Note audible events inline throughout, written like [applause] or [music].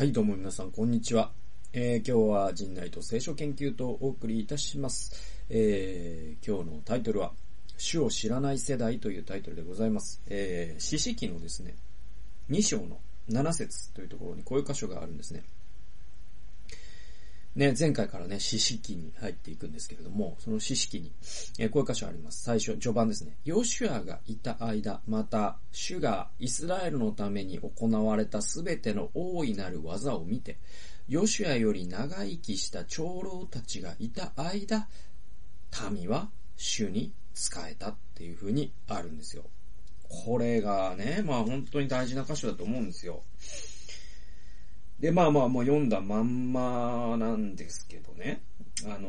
はい、どうも皆さん、こんにちは。えー、今日は陣内と聖書研究とお送りいたします。えー、今日のタイトルは、主を知らない世代というタイトルでございます。えー、詩式のですね、2章の7節というところにこういう箇所があるんですね。ね、前回からね、四式に入っていくんですけれども、その四式に、えー、こういう箇所あります。最初、序盤ですね。ヨシュアがいた間、また、主がイスラエルのために行われたすべての大いなる技を見て、ヨシュアより長生きした長老たちがいた間、民は主に仕えたっていう風にあるんですよ。これがね、まあ本当に大事な箇所だと思うんですよ。で、まあまあもう読んだまんまなんですけどね。あのー、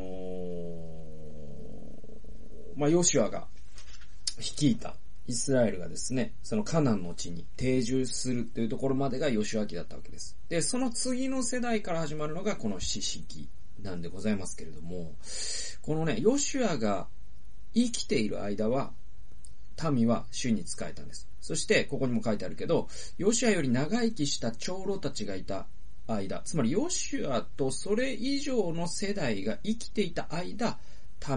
まあヨシュアが率いたイスラエルがですね、そのカナンの地に定住するというところまでがヨシュア記だったわけです。で、その次の世代から始まるのがこの四式なんでございますけれども、このね、ヨシュアが生きている間は、民は主に仕えたんです。そして、ここにも書いてあるけど、ヨシュアより長生きした長老たちがいた間、つまりヨシュアとそれ以上の世代が生きていた間、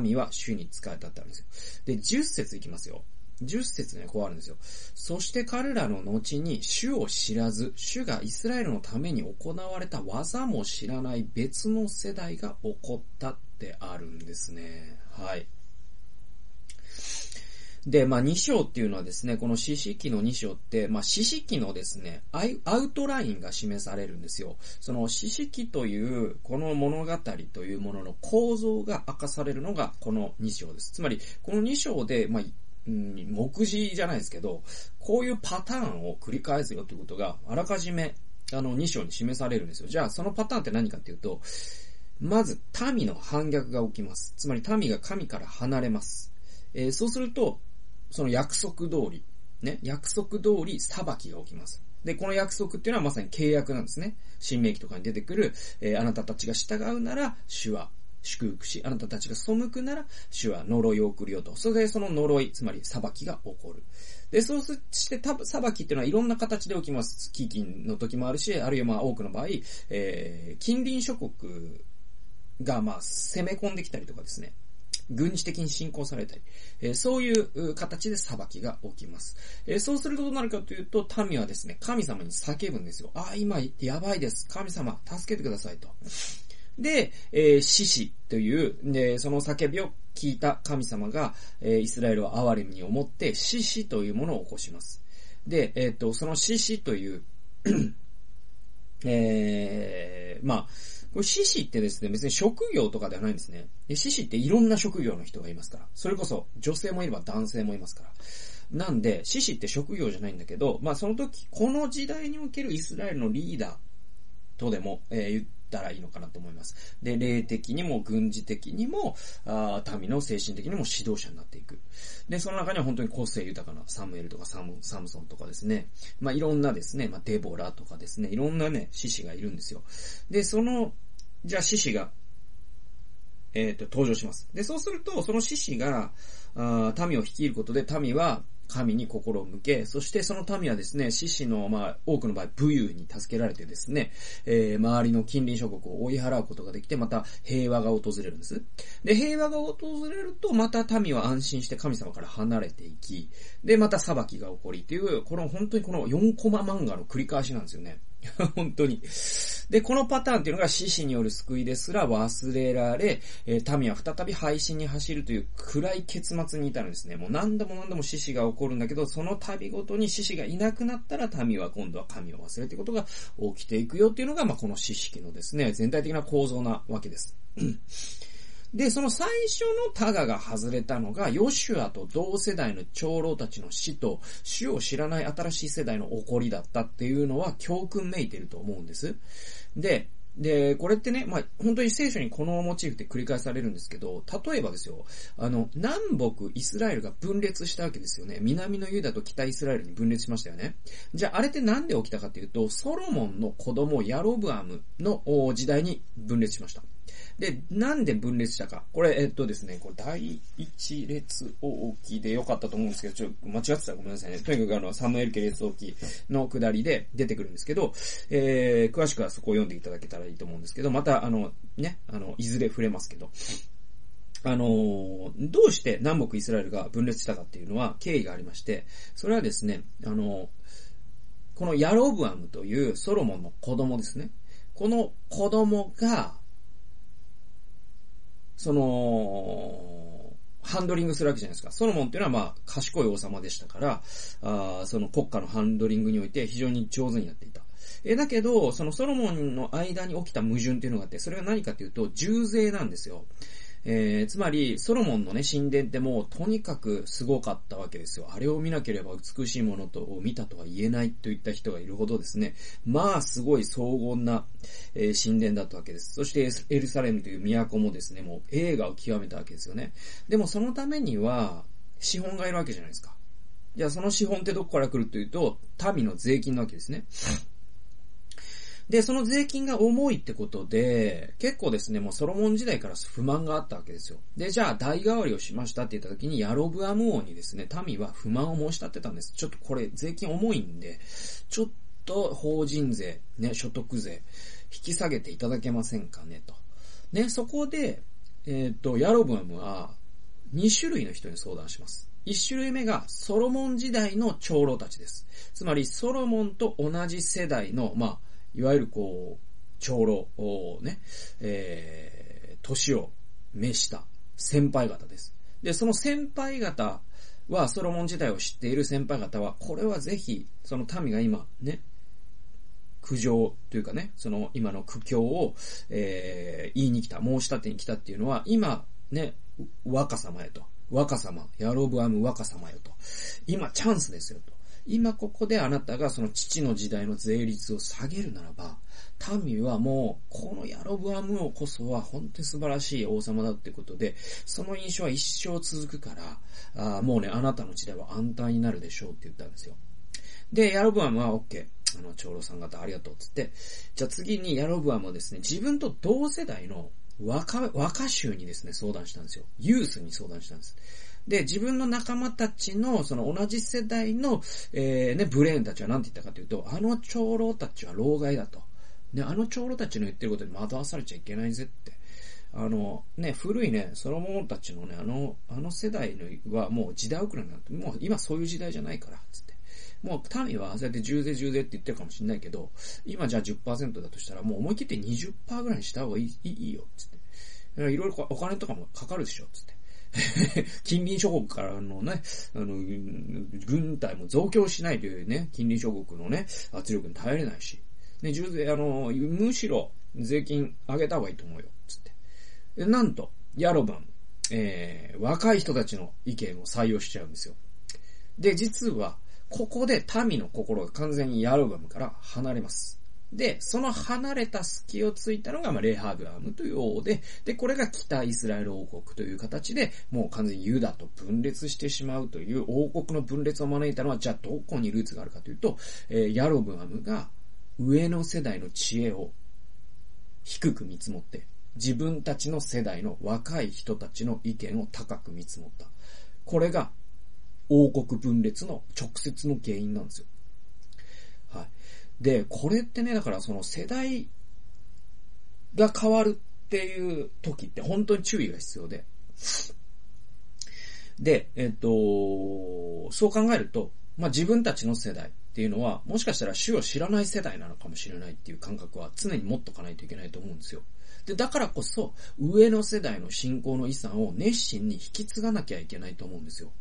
民は主に仕えたってあるんですよ。で、10節いきますよ。10節ね、こうあるんですよ。そして彼らの後に主を知らず、主がイスラエルのために行われた技も知らない別の世代が起こったってあるんですね。はい。で、まあ、2章っていうのはですね、この四式の2章って、まあ、四式のですね、アウトラインが示されるんですよ。その四式という、この物語というものの構造が明かされるのがこの2章です。つまり、この2章で、まあ、目次じゃないですけど、こういうパターンを繰り返すよということが、あらかじめ、あの、2章に示されるんですよ。じゃあ、そのパターンって何かっていうと、まず、民の反逆が起きます。つまり、民が神から離れます。えー、そうすると、その約束通り、ね、約束通り裁きが起きます。で、この約束っていうのはまさに契約なんですね。新明記とかに出てくる、えー、あなたたちが従うなら、主は祝福し、あなたたちが背くなら、主は呪いを送るよと。それでその呪い、つまり裁きが起こる。で、そうしてた裁きっていうのはいろんな形で起きます。飢饉の時もあるし、あるいはまあ多くの場合、えー、近隣諸国がまあ攻め込んできたりとかですね。軍事的に侵攻されたり、え、そういう形で裁きが起きます。え、そうするとどうなるかというと、民はですね、神様に叫ぶんですよ。ああ、今、やばいです。神様、助けてくださいと。で、えー、獅子という、で、その叫びを聞いた神様が、えー、イスラエルを哀れみに思って、獅子というものを起こします。で、えっ、と、その獅子という [clears throat] えー、まあ、これ、獅子ってですね、別に職業とかではないんですね。獅子っていろんな職業の人がいますから。それこそ、女性もいれば男性もいますから。なんで、獅子って職業じゃないんだけど、まあその時、この時代におけるイスラエルのリーダーとでも、えー、言ったらいいのかなと思います。で、霊的にも軍事的にも、あ民の精神的にも指導者になっていく。で、その中には本当に個性豊かなサムエルとかサムサムソンとかですね。まあいろんなですね、まあデボラとかですね、いろんなね、獅子がいるんですよ。で、そのじゃあ獅子が、えっ、ー、と、登場します。で、そうすると、その獅子が、あ民を率いることで、民は神に心を向け、そしてその民はですね、獅子の、まあ、多くの場合、武勇に助けられてですね、えー、周りの近隣諸国を追い払うことができて、また平和が訪れるんです。で、平和が訪れると、また民は安心して神様から離れていき、で、また裁きが起こりっていう、この本当にこの4コマ漫画の繰り返しなんですよね。[laughs] 本当に。で、このパターンっていうのが獅子による救いですら忘れられ、えー、民は再び配信に走るという暗い結末に至るんですね。もう何度も何度も獅子が起こるんだけど、その度ごとに獅子がいなくなったら民は今度は神を忘れてことが起きていくよっていうのが、まあ、この獅子のですね、全体的な構造なわけです。で、その最初のタガが外れたのが、ヨシュアと同世代の長老たちの死と、死を知らない新しい世代の起こりだったっていうのは教訓めいてると思うんです。で、で、これってね、まあ、本当に聖書にこのモチーフって繰り返されるんですけど、例えばですよ、あの、南北イスラエルが分裂したわけですよね。南のユダと北イスラエルに分裂しましたよね。じゃあ、あれってなんで起きたかっていうと、ソロモンの子供ヤロブアムの時代に分裂しました。で、なんで分裂したか。これ、えっとですね、これ第一列王記でよかったと思うんですけど、ちょっと間違ってたらごめんなさいね。とにかくあの、サムエル家列王記の下りで出てくるんですけど、えー、詳しくはそこを読んでいただけたらいいと思うんですけど、またあの、ね、あの、いずれ触れますけど、あのー、どうして南北イスラエルが分裂したかっていうのは経緯がありまして、それはですね、あのー、このヤロブアムというソロモンの子供ですね。この子供が、その、ハンドリングするわけじゃないですか。ソロモンっていうのはまあ、賢い王様でしたから、あその国家のハンドリングにおいて非常に上手にやっていた。え、だけど、そのソロモンの間に起きた矛盾っていうのがあって、それが何かというと、重税なんですよ。えー、つまり、ソロモンのね、神殿ってもう、とにかくすごかったわけですよ。あれを見なければ美しいものと、を見たとは言えないといった人がいるほどですね、まあ、すごい荘厳な、えー、神殿だったわけです。そして、エルサレムという都もですね、もう映画を極めたわけですよね。でも、そのためには、資本がいるわけじゃないですか。じゃあ、その資本ってどこから来るというと、民の税金なわけですね。で、その税金が重いってことで、結構ですね、もうソロモン時代から不満があったわけですよ。で、じゃあ代替わりをしましたって言った時に、ヤロブアム王にですね、民は不満を申し立てたんです。ちょっとこれ税金重いんで、ちょっと法人税、ね、所得税、引き下げていただけませんかね、と。ね、そこで、えっ、ー、と、ヤロブアムは、2種類の人に相談します。1種類目がソロモン時代の長老たちです。つまり、ソロモンと同じ世代の、まあ、いわゆるこう、長老をね、えー、年を召した先輩方です。で、その先輩方は、ソロモン時代を知っている先輩方は、これはぜひ、その民が今、ね、苦情というかね、その今の苦境を、えー、言いに来た、申し立てに来たっていうのは、今、ね、若様へと。若様、ヤロブアム若様よと。今チャンスですよと。今ここであなたがその父の時代の税率を下げるならば、民はもう、このヤロブアム王こそは本当に素晴らしい王様だってことで、その印象は一生続くから、あもうね、あなたの時代は安泰になるでしょうって言ったんですよ。で、ヤロブアムは OK。あの、長老さん方ありがとうって言って、じゃあ次にヤロブアムはですね、自分と同世代の若、若衆にですね、相談したんですよ。ユースに相談したんです。で、自分の仲間たちの、その同じ世代の、えー、ね、ブレーンたちは何て言ったかというと、あの長老たちは老害だと。ね、あの長老たちの言ってることに惑わされちゃいけないぜって。あの、ね、古いね、ソロモンたちのね、あの、あの世代のはもう時代遅れになって、もう今そういう時代じゃないから、つって。もう民はそうやって10税10税って言ってるかもしれないけど、今じゃあ10%だとしたらもう思い切って20%ぐらいにした方がいいいいよ、つって。いろいろお金とかもかかるでしょ、つって。[laughs] 近隣諸国からのね、あの、軍隊も増強しないというね、近隣諸国のね、圧力に耐えれないし、ね、重税、あの、むしろ税金上げた方がいいと思うよ、つって。なんと、ヤロバン、えー、若い人たちの意見を採用しちゃうんですよ。で、実は、ここで民の心が完全にヤロバムから離れます。で、その離れた隙をついたのが、まあ、レハブアムという王で、で、これが北イスラエル王国という形で、もう完全にユダと分裂してしまうという王国の分裂を招いたのは、じゃあどこにルーツがあるかというと、えー、ヤロブアムが上の世代の知恵を低く見積もって、自分たちの世代の若い人たちの意見を高く見積もった。これが王国分裂の直接の原因なんですよ。はい。で、これってね、だからその世代が変わるっていう時って本当に注意が必要で。で、えっと、そう考えると、まあ、自分たちの世代っていうのは、もしかしたら主を知らない世代なのかもしれないっていう感覚は常に持っとかないといけないと思うんですよ。で、だからこそ、上の世代の信仰の遺産を熱心に引き継がなきゃいけないと思うんですよ。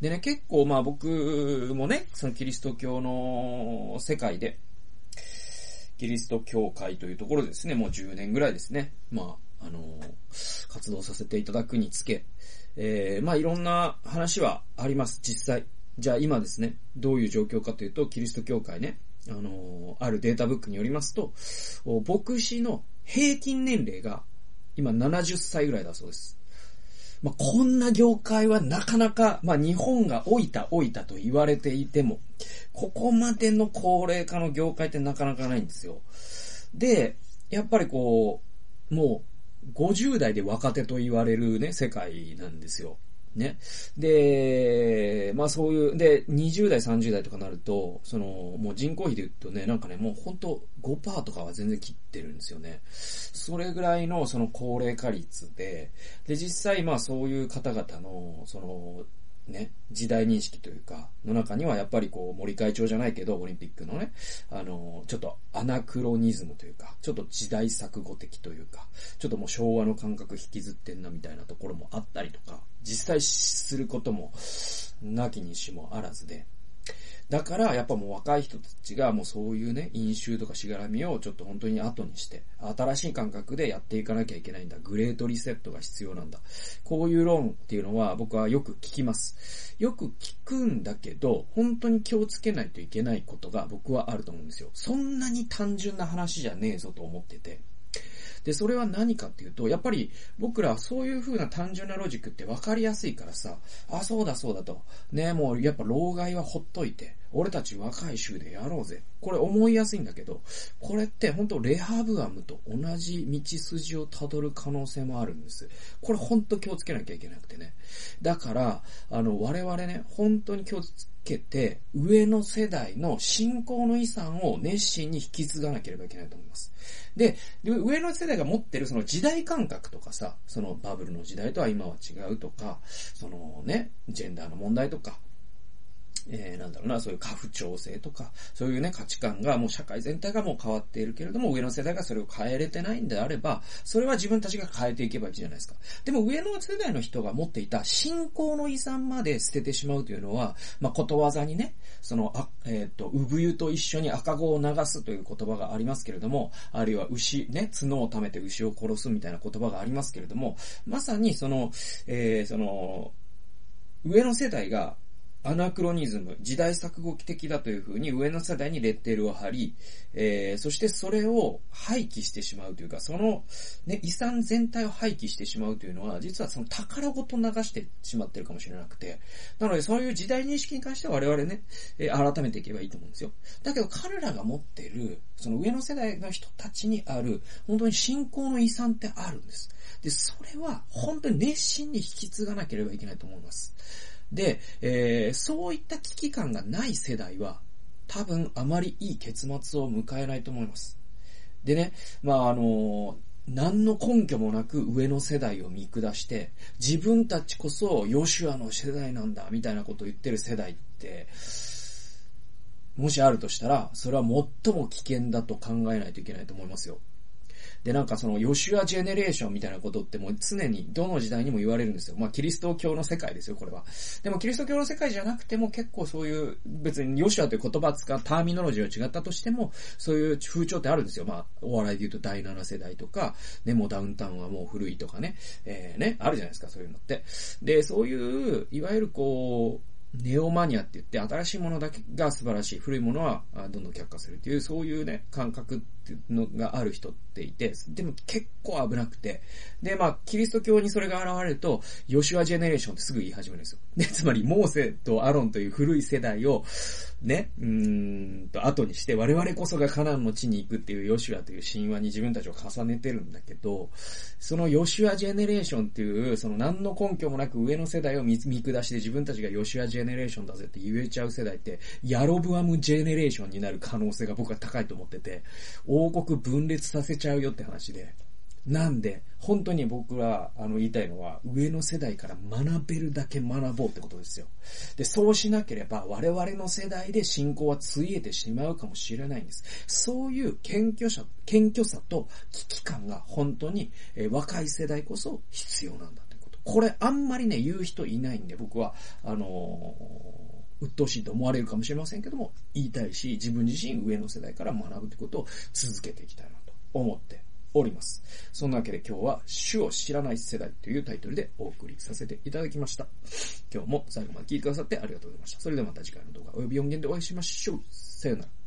でね、結構まあ僕もね、そのキリスト教の世界で、キリスト教会というところですね、もう10年ぐらいですね。まあ、あのー、活動させていただくにつけ、えー、まあいろんな話はあります、実際。じゃあ今ですね、どういう状況かというと、キリスト教会ね、あのー、あるデータブックによりますと、牧師の平均年齢が今70歳ぐらいだそうです。まあ、こんな業界はなかなか、まあ、日本が老いた老いたと言われていても、ここまでの高齢化の業界ってなかなかないんですよ。で、やっぱりこう、もう、50代で若手と言われるね、世界なんですよ。ね。で、まあそういう、で、20代、30代とかなると、その、もう人口比で言うとね、なんかね、もうほんと5%とかは全然切ってるんですよね。それぐらいのその高齢化率で、で、実際まあそういう方々の、その、ね、時代認識というか、の中にはやっぱりこう、森会長じゃないけど、オリンピックのね、あの、ちょっとアナクロニズムというか、ちょっと時代錯誤的というか、ちょっともう昭和の感覚引きずってんなみたいなところもあったりとか、実際することも、なきにしもあらずで、だから、やっぱもう若い人たちがもうそういうね、飲酒とかしがらみをちょっと本当に後にして、新しい感覚でやっていかなきゃいけないんだ。グレートリセットが必要なんだ。こういう論っていうのは僕はよく聞きます。よく聞くんだけど、本当に気をつけないといけないことが僕はあると思うんですよ。そんなに単純な話じゃねえぞと思ってて。で、それは何かっていうと、やっぱり僕らそういう風な単純なロジックって分かりやすいからさ、あ、そうだそうだと。ね、もうやっぱ老害はほっといて、俺たち若い衆でやろうぜ。これ思いやすいんだけど、これって本当レハブアムと同じ道筋をたどる可能性もあるんです。これ本当気をつけなきゃいけなくてね。だから、あの、我々ね、本当に気をつけて、上の世代の信仰の遺産を熱心に引き継がなければいけないと思います。で、上の世代が持ってるその時代感覚とかさ、そのバブルの時代とは今は違うとか、そのね、ジェンダーの問題とか、えー、なんだろうな、そういう過不調性とか、そういうね、価値観がもう社会全体がもう変わっているけれども、上の世代がそれを変えれてないんであれば、それは自分たちが変えていけばいいじゃないですか。でも上の世代の人が持っていた信仰の遺産まで捨ててしまうというのは、まあ、ことわざにね、その、あ、えっ、ー、と、産湯と一緒に赤子を流すという言葉がありますけれども、あるいは牛、ね、角を貯めて牛を殺すみたいな言葉がありますけれども、まさにその、えー、その、上の世代がアナクロニズム、時代錯誤的だというふうに上の世代にレッテルを貼り、えー、そしてそれを廃棄してしまうというか、その、ね、遺産全体を廃棄してしまうというのは、実はその宝ごと流してしまってるかもしれなくて、なのでそういう時代認識に関しては我々ね、えー、改めていけばいいと思うんですよ。だけど彼らが持ってる、その上の世代の人たちにある、本当に信仰の遺産ってあるんです。で、それは本当に熱心に引き継がなければいけないと思います。で、えー、そういった危機感がない世代は、多分あまりいい結末を迎えないと思います。でね、まああの何の根拠もなく上の世代を見下して、自分たちこそヨシュアの世代なんだ、みたいなことを言ってる世代って、もしあるとしたら、それは最も危険だと考えないといけないと思いますよ。で、なんかその、ヨシュアジェネレーションみたいなことってもう常に、どの時代にも言われるんですよ。まあ、キリスト教の世界ですよ、これは。でも、キリスト教の世界じゃなくても結構そういう、別にヨシュアという言葉使うターミノロジーは違ったとしても、そういう風潮ってあるんですよ。まあ、お笑いで言うと第7世代とか、ね、もうダウンタウンはもう古いとかね、えー、ね、あるじゃないですか、そういうのって。で、そういう、いわゆるこう、ネオマニアって言って新しいものだけが素晴らしい。古いものはどんどん却下するっていう、そういうね、感覚っていうのがある人っていて、でも結構危なくて。で、まあ、キリスト教にそれが現れると、ヨシュアジェネレーションってすぐ言い始めるんですよ。で、つまり、モーセとアロンという古い世代を、ね、うんと、後にして、我々こそがカナンの地に行くっていうヨシュアという神話に自分たちを重ねてるんだけど、そのヨシュアジェネレーションっていう、その何の根拠もなく上の世代を見下して自分たちがヨシュアジェジェネレーションだぜって言えちゃう世代って、ヤロブアムジェネレーションになる可能性が僕は高いと思ってて、王国分裂させちゃうよって話で、なんで、本当に僕は、あの、言いたいのは、上の世代から学べるだけ学ぼうってことですよ。で、そうしなければ、我々の世代で信仰はついえてしまうかもしれないんです。そういう謙虚さ、謙虚さと危機感が本当に、えー、若い世代こそ必要なんだと。これ、あんまりね、言う人いないんで、僕は、あのー、鬱陶しいと思われるかもしれませんけども、言いたいし、自分自身上の世代から学ぶってことを続けていきたいなと思っております。そんなわけで今日は主を知らない世代というタイトルでお送りさせていただきました。今日も最後まで聞いてくださってありがとうございました。それではまた次回の動画及び音源でお会いしましょう。さよなら。